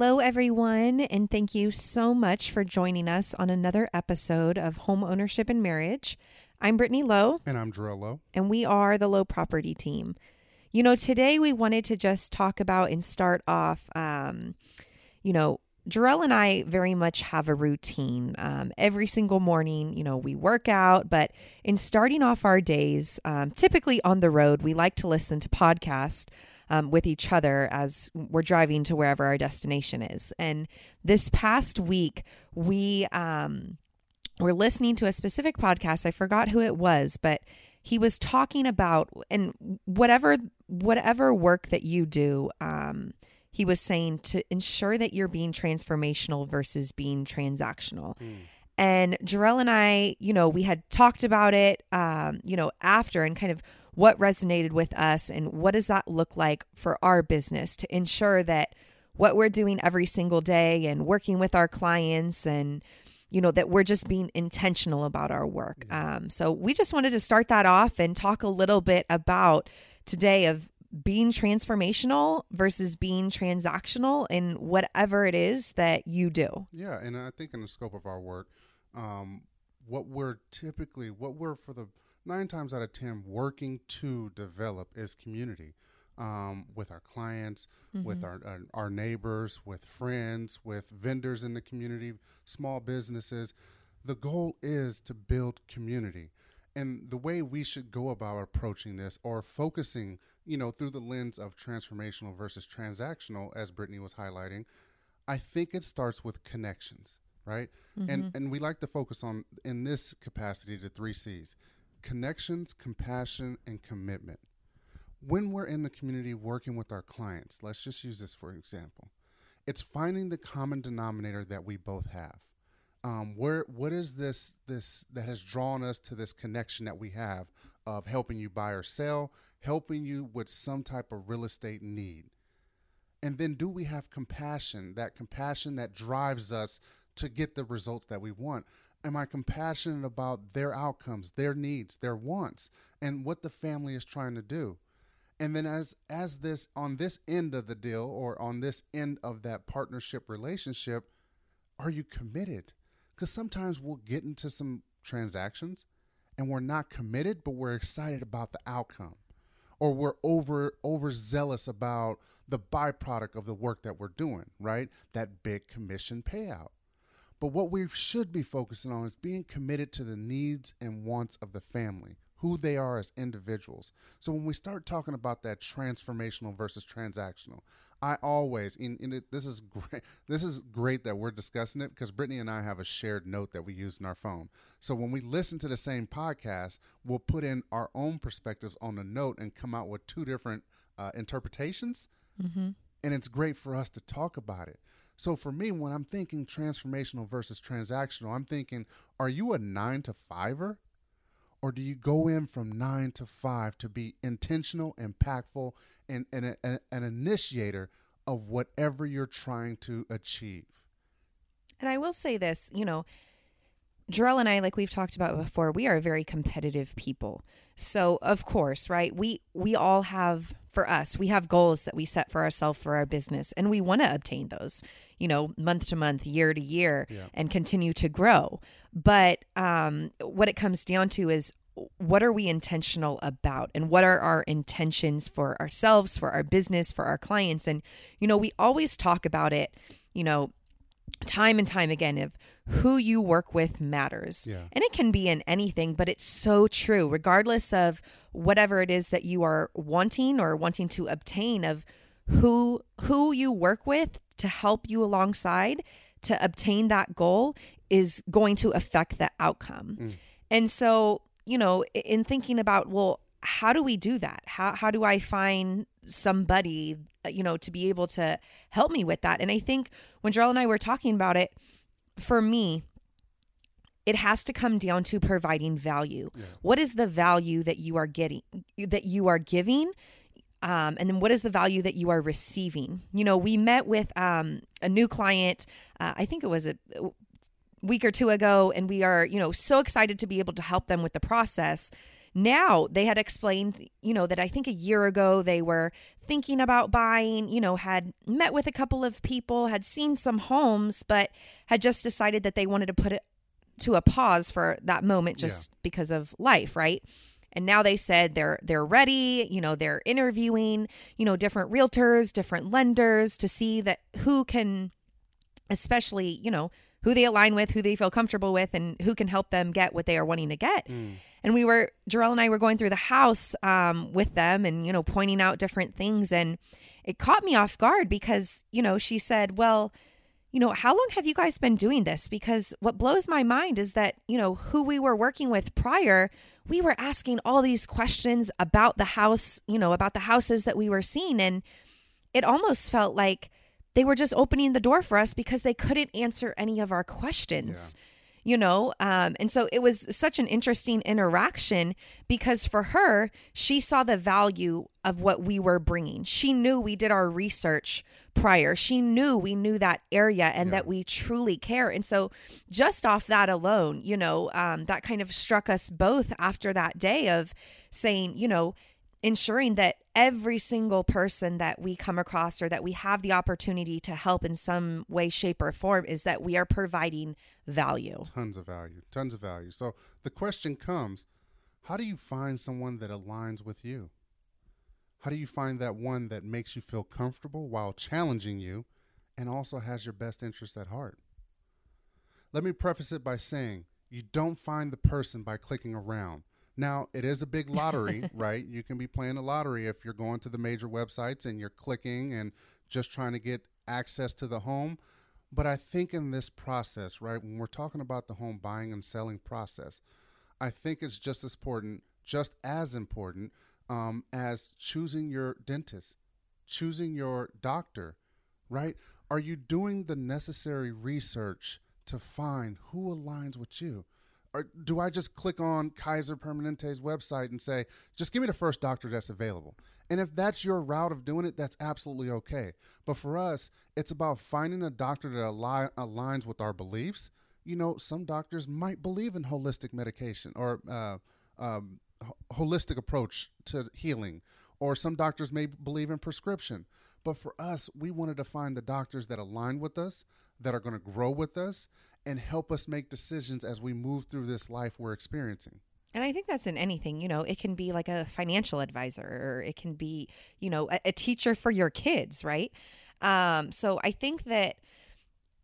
Hello, everyone, and thank you so much for joining us on another episode of Home Ownership and Marriage. I'm Brittany Lowe. And I'm Jarrell Lowe. And we are the Lowe Property Team. You know, today we wanted to just talk about and start off, um, you know, Jarrell and I very much have a routine. Um, every single morning, you know, we work out, but in starting off our days, um, typically on the road, we like to listen to podcasts um, with each other as we're driving to wherever our destination is. And this past week, we um, were listening to a specific podcast. I forgot who it was, but he was talking about and whatever whatever work that you do. Um, he was saying to ensure that you're being transformational versus being transactional. Mm. And Jarrell and I, you know, we had talked about it, um, you know, after and kind of what resonated with us and what does that look like for our business to ensure that what we're doing every single day and working with our clients and you know that we're just being intentional about our work. Um, so we just wanted to start that off and talk a little bit about today of being transformational versus being transactional in whatever it is that you do. Yeah and i think in the scope of our work um, what we're typically what we're for the nine times out of ten working to develop is community um, with our clients, mm-hmm. with our, our, our neighbors, with friends, with vendors in the community, small businesses. The goal is to build community. And the way we should go about approaching this or focusing, you know, through the lens of transformational versus transactional, as Brittany was highlighting, I think it starts with connections, right? Mm-hmm. And and we like to focus on in this capacity the three C's connections, compassion, and commitment. When we're in the community working with our clients, let's just use this for example. It's finding the common denominator that we both have. Um, where what is this this that has drawn us to this connection that we have of helping you buy or sell, helping you with some type of real estate need, and then do we have compassion? That compassion that drives us to get the results that we want am I compassionate about their outcomes, their needs, their wants, and what the family is trying to do? And then as as this on this end of the deal or on this end of that partnership relationship, are you committed? Cuz sometimes we'll get into some transactions and we're not committed, but we're excited about the outcome. Or we're over overzealous about the byproduct of the work that we're doing, right? That big commission payout. But what we should be focusing on is being committed to the needs and wants of the family, who they are as individuals. So when we start talking about that transformational versus transactional, I always in, in it, this is great. This is great that we're discussing it because Brittany and I have a shared note that we use in our phone. So when we listen to the same podcast, we'll put in our own perspectives on the note and come out with two different uh, interpretations. Mm-hmm. And it's great for us to talk about it. So for me, when I'm thinking transformational versus transactional, I'm thinking, are you a nine to fiver? Or do you go in from nine to five to be intentional, impactful, and, and an initiator of whatever you're trying to achieve? And I will say this, you know, Jarrell and I, like we've talked about before, we are very competitive people. So of course, right, we we all have for us, we have goals that we set for ourselves for our business, and we want to obtain those you know, month to month, year to year, yeah. and continue to grow. But um, what it comes down to is what are we intentional about and what are our intentions for ourselves, for our business, for our clients? And, you know, we always talk about it, you know, time and time again of who you work with matters. Yeah. And it can be in anything, but it's so true, regardless of whatever it is that you are wanting or wanting to obtain of who who you work with to help you alongside to obtain that goal is going to affect the outcome. Mm. And so, you know, in thinking about, well, how do we do that? How how do I find somebody, uh, you know, to be able to help me with that? And I think when Jarrell and I were talking about it, for me, it has to come down to providing value. Yeah. What is the value that you are getting that you are giving? Um, and then what is the value that you are receiving? You know, we met with um, a new client. Uh, I think it was a week or two ago, and we are, you know, so excited to be able to help them with the process. Now they had explained, you know, that I think a year ago they were thinking about buying, you know, had met with a couple of people, had seen some homes, but had just decided that they wanted to put it to a pause for that moment just because of life, right? And now they said they're they're ready, you know, they're interviewing, you know, different realtors, different lenders to see that who can especially, you know, who they align with, who they feel comfortable with and who can help them get what they are wanting to get. Mm. And we were Jarrell and I were going through the house um, with them and you know pointing out different things and it caught me off guard because you know she said, "Well, you know, how long have you guys been doing this? Because what blows my mind is that, you know, who we were working with prior, we were asking all these questions about the house, you know, about the houses that we were seeing. And it almost felt like they were just opening the door for us because they couldn't answer any of our questions. You know, um, and so it was such an interesting interaction because for her, she saw the value of what we were bringing. She knew we did our research prior. She knew we knew that area and Yeah. that we truly care. And so, just off that alone, you know, um, that kind of struck us both after that day of saying, you know, ensuring that every single person that we come across or that we have the opportunity to help in some way, shape, or form is that we are providing value. Tons of value. Tons of value. So the question comes how do you find someone that aligns with you? How do you find that one that makes you feel comfortable while challenging you and also has your best interest at heart? Let me preface it by saying you don't find the person by clicking around. Now, it is a big lottery, right? You can be playing a lottery if you're going to the major websites and you're clicking and just trying to get access to the home. But I think in this process, right, when we're talking about the home buying and selling process, I think it's just as important, just as important um, as choosing your dentist, choosing your doctor, right? Are you doing the necessary research to find who aligns with you? Or do I just click on Kaiser Permanente's website and say, just give me the first doctor that's available? And if that's your route of doing it, that's absolutely okay. But for us, it's about finding a doctor that ali- aligns with our beliefs. You know, some doctors might believe in holistic medication or uh, um, ho- holistic approach to healing, or some doctors may believe in prescription. But for us, we wanted to find the doctors that align with us, that are going to grow with us, and help us make decisions as we move through this life we're experiencing. And I think that's in anything, you know, it can be like a financial advisor or it can be, you know, a, a teacher for your kids, right? Um, so I think that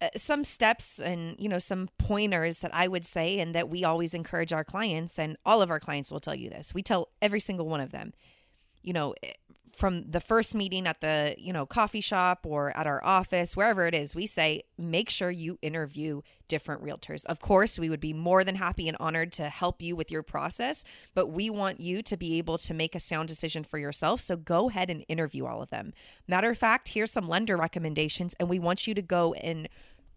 uh, some steps and, you know, some pointers that I would say and that we always encourage our clients, and all of our clients will tell you this. We tell every single one of them, you know, eh, from the first meeting at the you know coffee shop or at our office wherever it is we say make sure you interview different realtors. Of course we would be more than happy and honored to help you with your process but we want you to be able to make a sound decision for yourself so go ahead and interview all of them. Matter of fact here's some lender recommendations and we want you to go and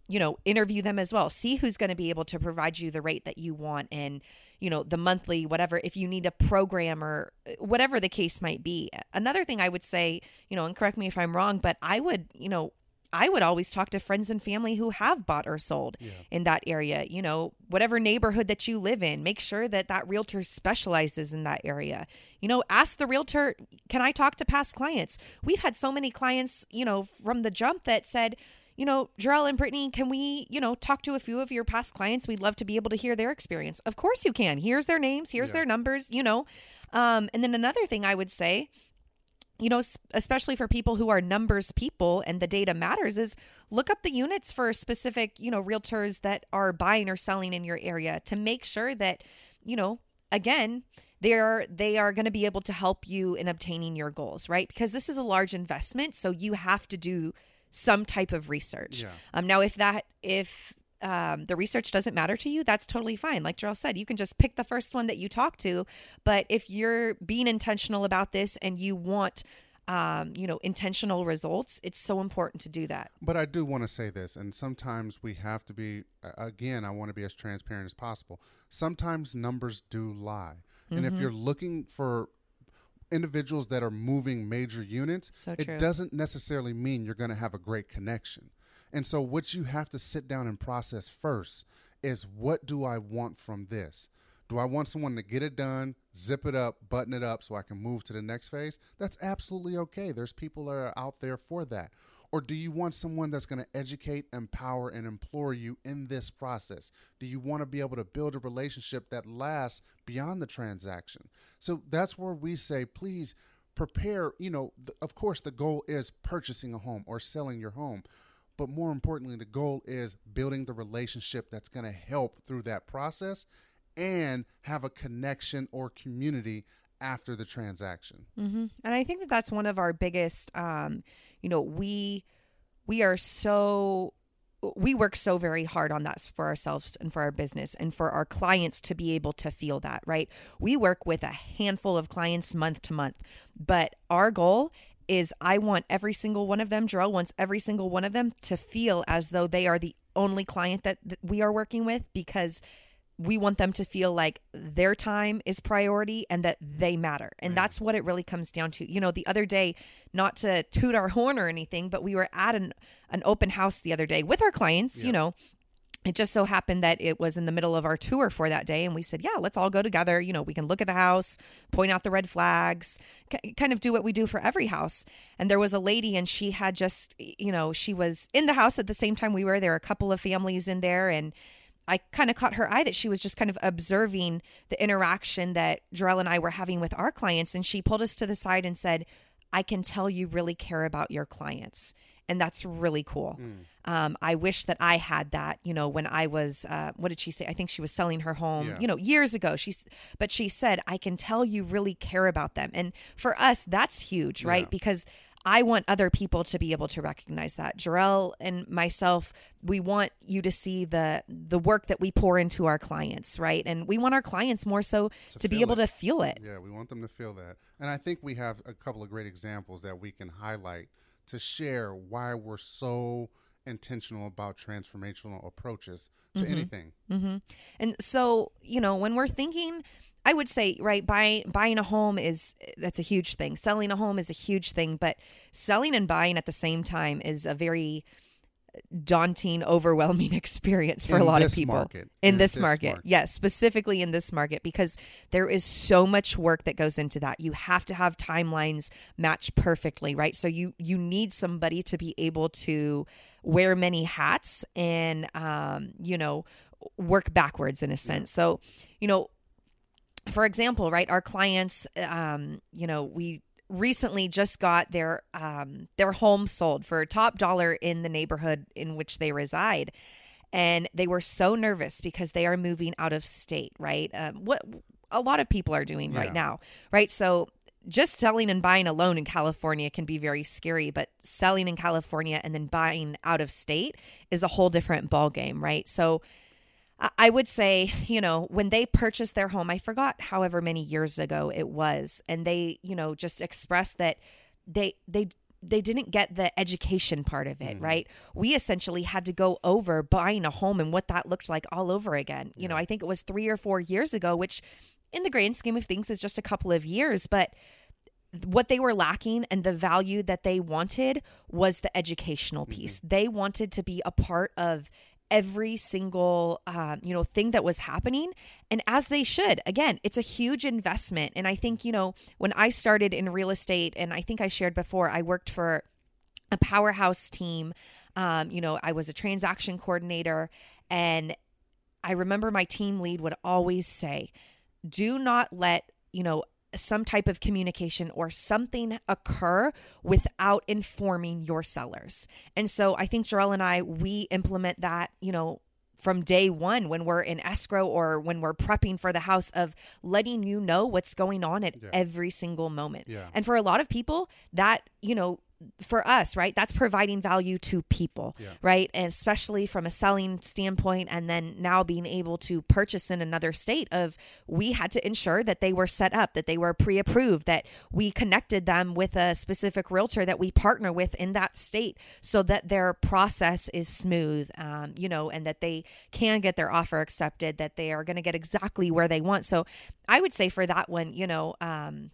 you know interview them as well. See who's going to be able to provide you the rate that you want and you know the monthly whatever if you need a programmer, whatever the case might be. Another thing i would say you know and correct me if i'm wrong but i would you know i would always talk to friends and family who have bought or sold in that area you know whatever neighborhood that you live in make sure that that realtor specializes in that area. You know ask the realtor can i talk to past clients? We've had so many clients you know from the jump that said you know, Jarrell and Brittany, can we, you know, talk to a few of your past clients? We'd love to be able to hear their experience. Of course you can. Here's their names, here's Yeah. their numbers, you know. Um, and then another thing I would say, you know, especially for people who are numbers people and the data matters, is look up the units for specific, you know, realtors that are buying or selling in your area to make sure that, you know, again, they're they are going to be able to help you in obtaining your goals, right? Because this is a large investment, so you have to do some type of research. Yeah. Um, now, if that if um, the research doesn't matter to you, that's totally fine. Like Jarrell said, you can just pick the first one that you talk to. But if you're being intentional about this and you want, um, you know, intentional results, it's so important to do that. But I do want to say this, and sometimes we have to be, again, I want to be as transparent as possible. Sometimes numbers do lie. And Mm-hmm. if you're looking for individuals that are moving major units, So it doesn't necessarily mean you're going to have a great connection. And so, what you have to sit down and process first is what do I want from this? Do I want someone to get it done, zip it up, button it up so I can move to the next phase? That's absolutely okay. There's people that are out there for that. Or do you want someone that's going to educate, empower, and implore you in this process? Do you want to be able to build a relationship that lasts beyond the transaction? So that's where we say, please prepare. You know, th- of course, the goal is purchasing a home or selling your home. But more importantly, the goal is building the relationship that's going to help through that process and have a connection or community after the transaction. hmm And I think that that's one of our biggest. Um, you know, we we are so we work so very hard on that for ourselves and for our business and for our clients to be able to feel that right. We work with a handful of clients month to month, but our goal is I want every single one of them. Jarrell wants every single one of them to feel as though they are the only client that, that we are working with because we want them to feel like their time is priority and that they matter. And that's what it really comes down to. You know, the other day, not to toot our horn or anything, but we were at an, an open house the other day with our clients, you know. It just so happened that it was in the middle of our tour for that day. And we said, yeah, let's all go together. You know, we can look at the house, point out the red flags, k- kind of do what we do for every house. And there was a lady, and she had just, you know, she was in the house at the same time we were. There were a couple of families in there. And I kind of caught her eye that she was just kind of observing the interaction that Jarrell and I were having with our clients. And she pulled us to the side and said, I can tell you really care about your clients. And that's really cool. Um, I wish that I had that, you know, when I was, uh, what did she say? I think she was selling her home, Yeah. you know, years ago. She's, but she said, I can tell you really care about them. And for us, that's huge, right? Yeah. Because I want other people to be able to recognize that. Jarrell and myself, we want you to see the the work that we pour into our clients, right? And we want our clients more so to, be able it. to feel it. Yeah, we want them to feel that. And I think we have a couple of great examples that we can highlight to share why we're so intentional about transformational approaches to Mm-hmm. anything. And so, you know, when we're thinking, I would say, right, buying buying a home is that's a huge thing. Selling a home is a huge thing, but selling and buying at the same time is a very daunting, overwhelming experience for In a lot of people market. in In this, this market. market. Yes, specifically in this market because there is so much work that goes into that. You have to have timelines match perfectly, right? So you you need somebody to be able to wear many hats and um, you know, work backwards in a sense. So, you know, for example, right, our clients, um, you know, we recently just got their um, their home sold for top dollar in the neighborhood in which they reside, and they were so nervous because they are moving out of state, right? Um, what a lot of people are doing right now, right? So just selling and buying alone in California can be very scary, but selling in California and then buying out of state is a whole different ball game, right? So I- would say, you know, when they purchased their home, I forgot however many years ago it was, and they, you know, just expressed that they they they didn't get the education part of it, mm-hmm. right? We essentially had to go over buying a home and what that looked like all over again. You know, I think it was 3 or 4 years ago, which in the grand scheme of things is just a couple of years, but what they were lacking and the value that they wanted was the educational piece. They wanted to be a part of every single um, you know thing that was happening. And as they should again it's a huge investment. And i think you know when i started in real estate and i think i shared before i worked for a powerhouse team. Um, you know i was a transaction coordinator. And i remember my team lead would always say do not let you know some type of communication or something occur without informing your sellers. And so I think Jarrell and I we implement that, you know, from day one when we're in escrow or when we're prepping for the house of letting you know what's going on at Yeah. every single moment. Yeah. And for a lot of people, that, you know, for us, right? That's providing value to people, Yeah. right? And especially from a selling standpoint, and then now being able to purchase in another state of we had to ensure that they were set up, that they were pre-approved, that we connected them with a specific realtor that we partner with in that state, so that their process is smooth, um, you know, and that they can get their offer accepted, that they are going to get exactly where they want. So I would say for that one, you know. Um,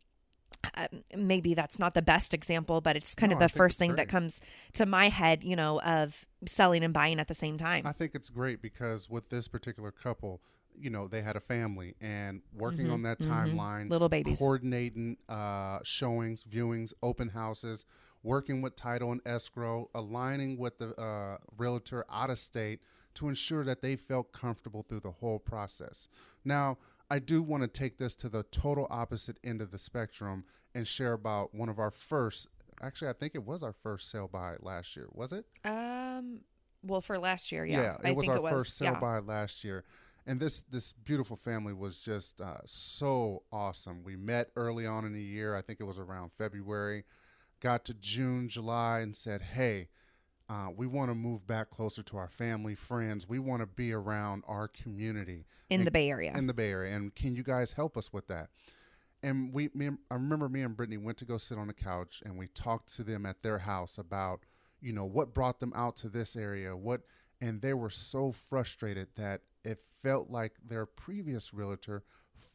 uh, maybe that's not the best example, but it's kind No, of the first thing great. that comes to my head, you know, of selling and buying at the same time. I think it's great because with this particular couple, you know, they had a family and working Mhm, on that mhm. timeline, Little babies. coordinating uh, showings, viewings, open houses, working with title and escrow, aligning with the uh, realtor out of state to ensure that they felt comfortable through the whole process. Now, I do want to take this to the total opposite end of the spectrum and share about one of our first. Actually, I think it was our first sale by last year. Was it? Um, well, for last year, yeah, Yeah, it I was our it was. first sale yeah. by last year, and this this beautiful family was just uh, so awesome. We met early on in the year. I think it was around February. Got to June, July, and said, "Hey, uh, we want to move back closer to our family, friends. We want to be around our community in and- the Bay Area. in the Bay Area. And can you guys help us with that? And we, me, I remember me and Brittany went to go sit on the couch and we talked to them at their house about, you know, what brought them out to this area, what, and they were so frustrated that it felt like their previous realtor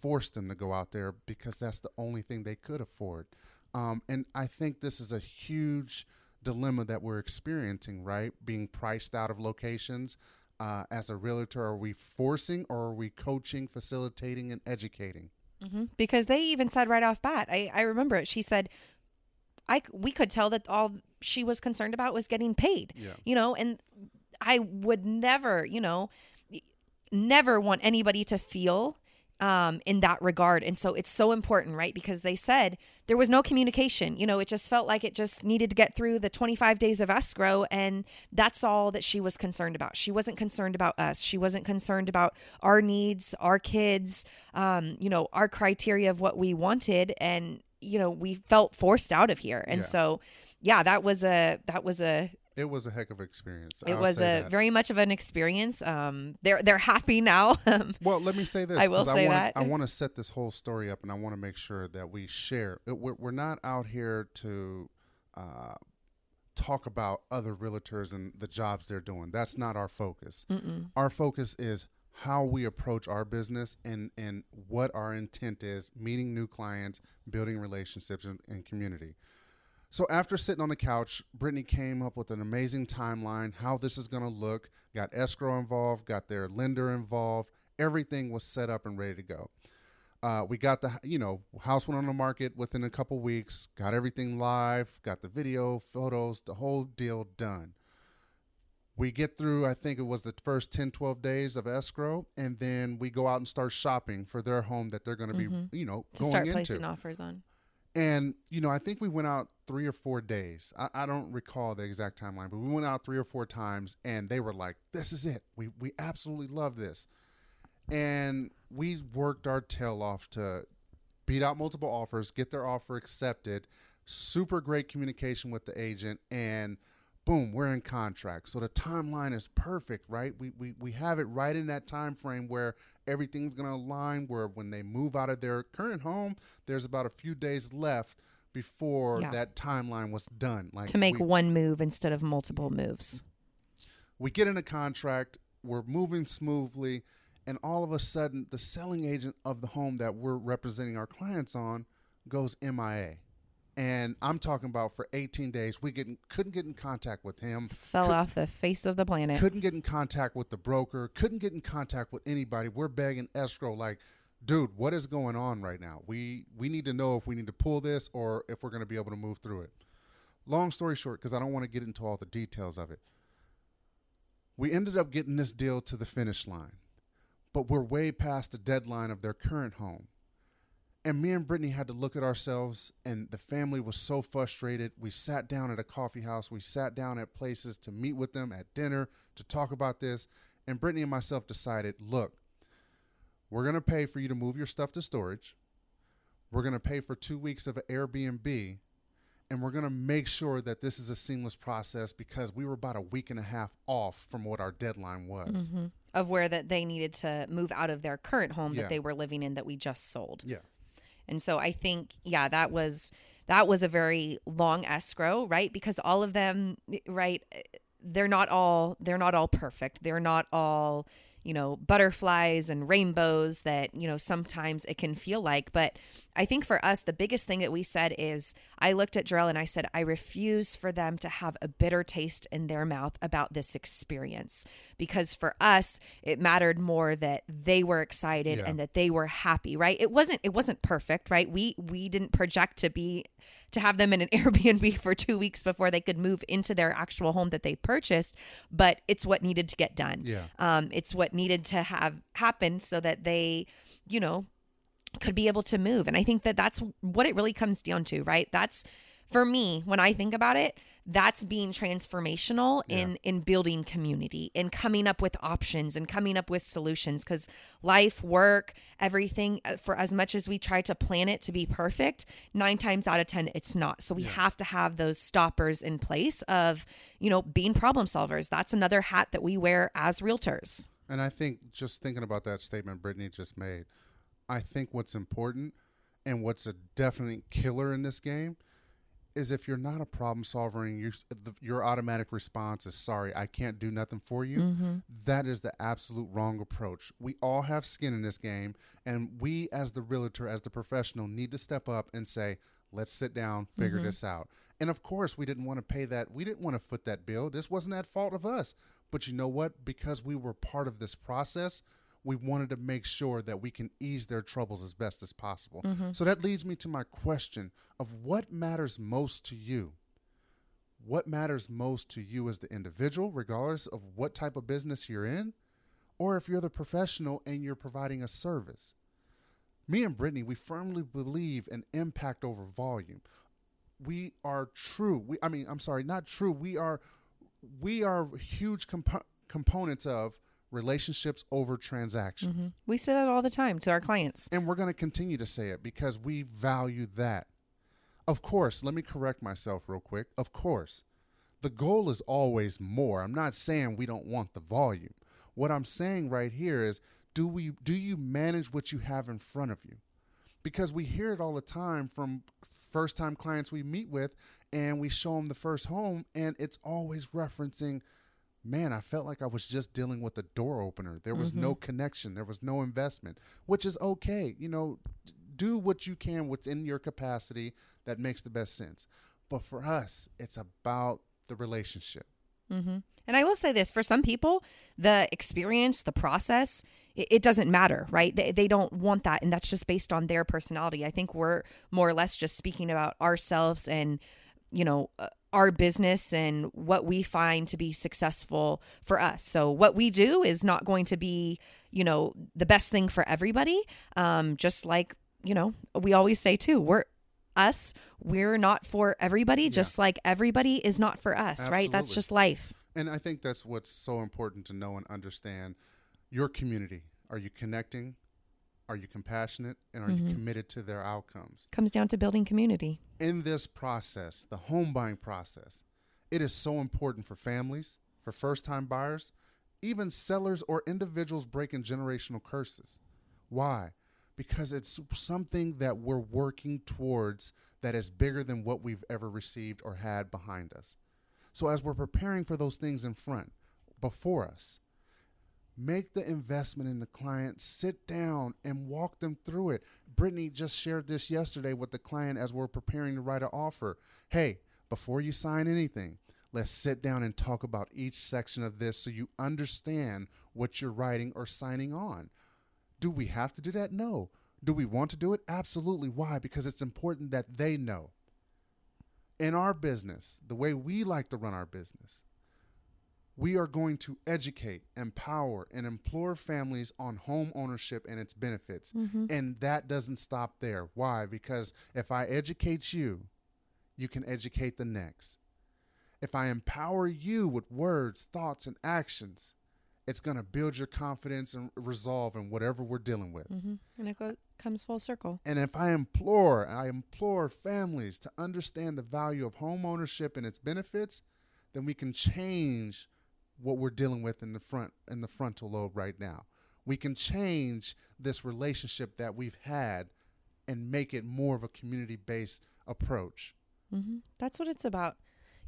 forced them to go out there because that's the only thing they could afford. Um, and I think this is a huge dilemma that we're experiencing, right? Being priced out of locations. Uh, as a realtor, are we forcing or are we coaching, facilitating, and educating? hmm Because they even said right off bat, I, I remember it. She said, I, we could tell that all she was concerned about was getting paid. Yeah. you know and i would never you know never want anybody to feel um, in that regard. And so it's so important right? Because they said there was no communication. You know it just felt like it just needed to get through the 25 days of escrow and that's all that she was concerned about. She wasn't concerned about us. She wasn't concerned about our needs our kids um, you know our criteria of what we wanted. And you know we felt forced out of here. And Yeah. so yeah that was a that was a It was a heck of an experience. it I'll was a that. very much of an experience. Um, they're they're happy now. Um, Well, let me say this. I will say wanna, that. I want to set this whole story up, and I want to make sure that we share. We're, we're not out here to uh, talk about other realtors and the jobs they're doing. That's not our focus. mm-mm. Our focus is how we approach our business and, and what our intent is meeting new clients, building relationships, and, and community. So after sitting on the couch, Brittany came up with an amazing timeline, how this is going to look, got escrow involved, got their lender involved. Everything was set up and ready to go. Uh, we got the, you know, house went on the market within a couple weeks, got everything live, got the video, photos, the whole deal done. We get through, I think it was the first 10, 12 days of escrow, and then we go out and start shopping for their home that they're going to be, you know, to going start into. placing offers on. And you know, I think we went out three or four days. I, I don't recall the exact timeline, but we went out three or four times, and they were like, "This is it. We we absolutely love this." And we worked our tail off to beat out multiple offers, get their offer accepted. Super great communication with the agent, and boom, we're in contract. So the timeline is perfect, right? We we we have it right in that time frame where everything's going to align. Where when they move out of their current home, there's about a few days left before Yeah. that timeline was done. Like to make we, one move instead of multiple moves. we get in a contract, we're moving smoothly, and all of a sudden, the selling agent of the home that we're representing our clients on goes MIA. And I'm talking about for 18 days, we get, couldn't get in contact with him, Fell Could- off the face of the planet. couldn't get in contact with the broker, couldn't get in contact with anybody. We're begging escrow like, dude, what is going on right now? We we need to know if we need to pull this or if we're going to be able to move through it. Long story short, because I don't want to get into all the details of it. We ended up getting this deal to the finish line, but we're way past the deadline of their current home. And me and Brittany had to look at ourselves, and the family was so frustrated. We sat down at a coffee house. We sat down at places to meet with them at dinner to talk about this. And Brittany and myself decided look, we're going to pay for you to move your stuff to storage. We're going to pay for two weeks of Airbnb. and we're going to make sure that this is a seamless process because we were about a week and a half off from what our deadline was. Mhm. of where that they needed to move out of their current home Yeah. that they were living in that we just sold. Yeah. And so I think, yeah, that was that was a very long escrow, right? Because all of them, right, they're not all they're not all perfect. They're not all, you know, butterflies and rainbows that, you know, sometimes it can feel like. But I think for us, the biggest thing that we said is I looked at Jarrell and I said, I refuse for them to have a bitter taste in their mouth about this experience. Because for us, it mattered more that they were excited Yeah. and that they were happy, right? It wasn't it wasn't perfect, right? We we didn't project to be to have them in an Airbnb for 2 weeks before they could move into their actual home that they purchased, but it's what needed to get done. Yeah. Um it's what needed to have happen so that they, you know, could be able to move. And I think that that's what it really comes down to, right? That's for me when I think about it, that's being transformational in in building community and coming up with options and coming up with solutions cuz life, work, everything uh, for as much as we try to plan it to be perfect, 9 times out of 10 it's not. So we have to have those stoppers in place of, you know, being problem solvers. That's another hat that we wear as realtors. And I think just thinking about that statement Brittany just made, I think what's important and what's a definite killer in this game is if you're not a problem solver and you, the, your automatic response is sorry, I can't do nothing for you, mm-hmm. that is the absolute wrong approach. We all have skin in this game, and we, as the realtor, as the professional, need to step up and say, let's sit down, figure mm-hmm. this out. And of course, we didn't want to pay that. We didn't want to foot that bill. This wasn't that fault of us. But you know what? Because we were part of this process, we wanted to make sure that we can ease their troubles as best as possible. Mm-hmm. So that leads me to my question of what matters most to you? What matters most to you as the individual, regardless of what type of business you're in, or if you're the professional and you're providing a service? Me and Brittany, we firmly believe in impact over volume. We are true. We, I mean, I'm sorry, not true. We are, we are huge compo- components of relationships over transactions. Mm-hmm. We say that all the time to our clients. And we're going to continue to say it because we value that. Of course, let me correct myself real quick. Of course, the goal is always more. I'm not saying we don't want the volume. What I'm saying right here is do we do you manage what you have in front of you? Because we hear it all the time from first time clients we meet with and we show them the first home and it's always referencing man, I felt like I was just dealing with a door opener. There was no connection, there was no investment, which is okay. You know, do what you can within your capacity that makes the best sense. But for us, it's about the relationship. hmm And I will say this for some people, the experience, the process, it, it doesn't matter, right? They, they don't want that. And that's just based on their personality. I think we're more or less just speaking about ourselves and, you know, uh, our business and what we find to be successful for us. So what we do is not going to be, you know, the best thing for everybody. Um, just like, you know, we always say too, we're us, we're not for everybody, just like everybody is not for us, right? That's just life. And I think that's what's so important to know and understand your community. Are you connecting? Are you compassionate? And are you mm-hmm. committed to their outcomes? Comes down to building community. in this process, the home buying process, it is so important for families, for first time buyers, even sellers or individuals breaking generational curses. Why? Because it's something that we're working towards that is bigger than what we've ever received or had behind us. So, as we're preparing for those things in front, before us, make the investment in the client, sit down and walk them through it. Brittany just shared this yesterday with the client as we're preparing to write an offer. Hey, before you sign anything, let's sit down and talk about each section of this so you understand what you're writing or signing on. Do we have to do that? No. Do we want to do it? Absolutely. Why? Because it's important that they know. In our business, the way we like to run our business, we are going to educate, empower, and implore families on home ownership and its benefits. And that doesn't stop there. Why? Because if I educate you, you can educate the next. If I empower you with words, thoughts, and actions, it's going to build your confidence and resolve in whatever we're dealing with. Mm-hmm. And it comes full circle. And if I implore, I implore families to understand the value of home ownership and its benefits, then we can change what we're dealing with in the front in the frontal lobe right now. We can change this relationship that we've had and make it more of a community-based approach. Mm-hmm. That's what it's about.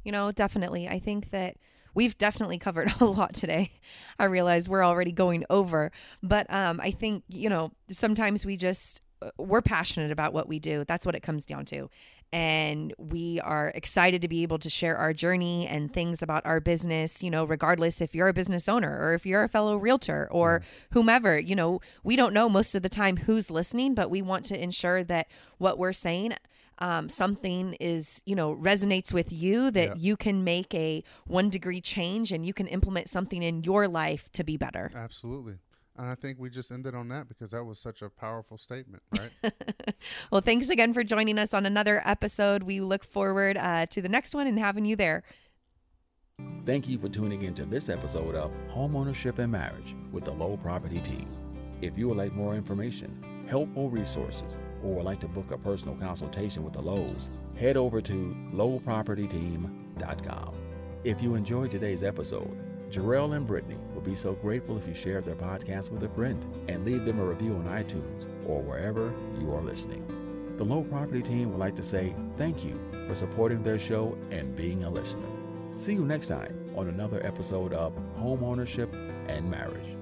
You know, definitely. I think that we've definitely covered a lot today. I realize we're already going over, but um, I think, you know, sometimes we just, uh, we're passionate about what we do. That's what it comes down to. And we are excited to be able to share our journey and things about our business, you know, regardless if you're a business owner or if you're a fellow realtor or whomever, you know, we don't know most of the time who's listening, but we want to ensure that what we're saying um, something is you know resonates with you that Yeah. you can make a one degree change and you can implement something in your life to be better Absolutely. And I think we just ended on that because that was such a powerful statement, right? well thanks again for joining us on another episode we look forward uh, to the next one and having you there Thank you for tuning in to this episode of Homeownership and Marriage with the Lowe Property Team. If you would like more information, help, helpful resources, or would like to book a personal consultation with the Lowe's, head over to lowpropertyteam.com. If you enjoyed today's episode, Jarrell and Brittany would be so grateful if you shared their podcast with a friend and leave them a review on iTunes or wherever you are listening. The Lowe Property Team would like to say thank you for supporting their show and being a listener. See you next time on another episode of Homeownership and Marriage.